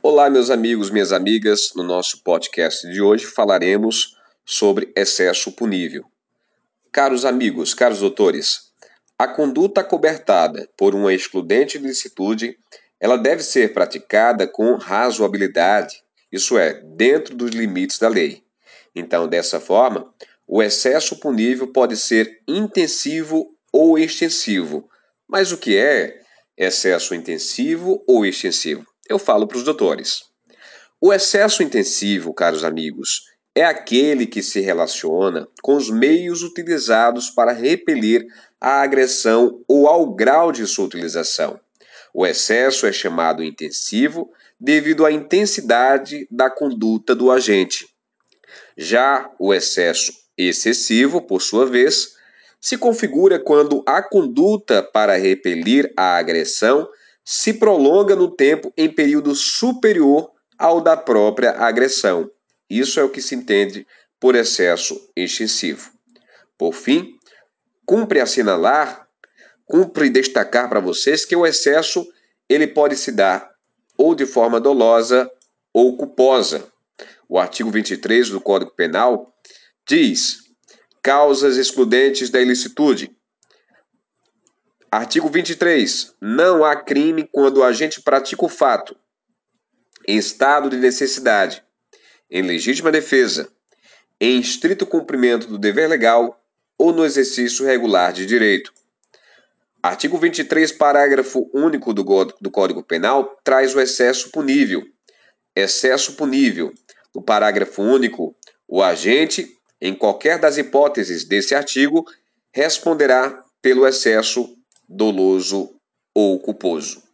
Olá, meus amigos, minhas amigas. No nosso podcast de hoje falaremos sobre excesso punível. Caros amigos, caros doutores, a conduta cobertada por uma excludente licitude, ela deve ser praticada com razoabilidade, isso é, dentro dos limites da lei. Então, dessa forma, o excesso punível pode ser intensivo ou extensivo. Mas o que é excesso intensivo ou extensivo? Eu falo para os doutores. O excesso intensivo, caros amigos, é aquele que se relaciona com os meios utilizados para repelir a agressão ou ao grau de sua utilização. O excesso é chamado intensivo devido à intensidade da conduta do agente. Já o excesso excessivo, por sua vez, se configura quando a conduta para repelir a agressão se prolonga no tempo em período superior ao da própria agressão. Isso é o que se entende por excesso excessivo. Por fim, cumpre assinalar, cumpre destacar para vocês que o excesso ele pode se dar ou de forma dolosa ou culposa. O artigo 23 do Código Penal diz: causas excludentes da ilicitude. Artigo 23. Não há crime quando o agente pratica o fato em estado de necessidade, em legítima defesa, em estrito cumprimento do dever legal ou no exercício regular de direito. Artigo 23, parágrafo único do, do Código Penal, traz o excesso punível. Excesso punível. No parágrafo único, o agente em qualquer das hipóteses desse artigo, responderá pelo excesso doloso ou culposo.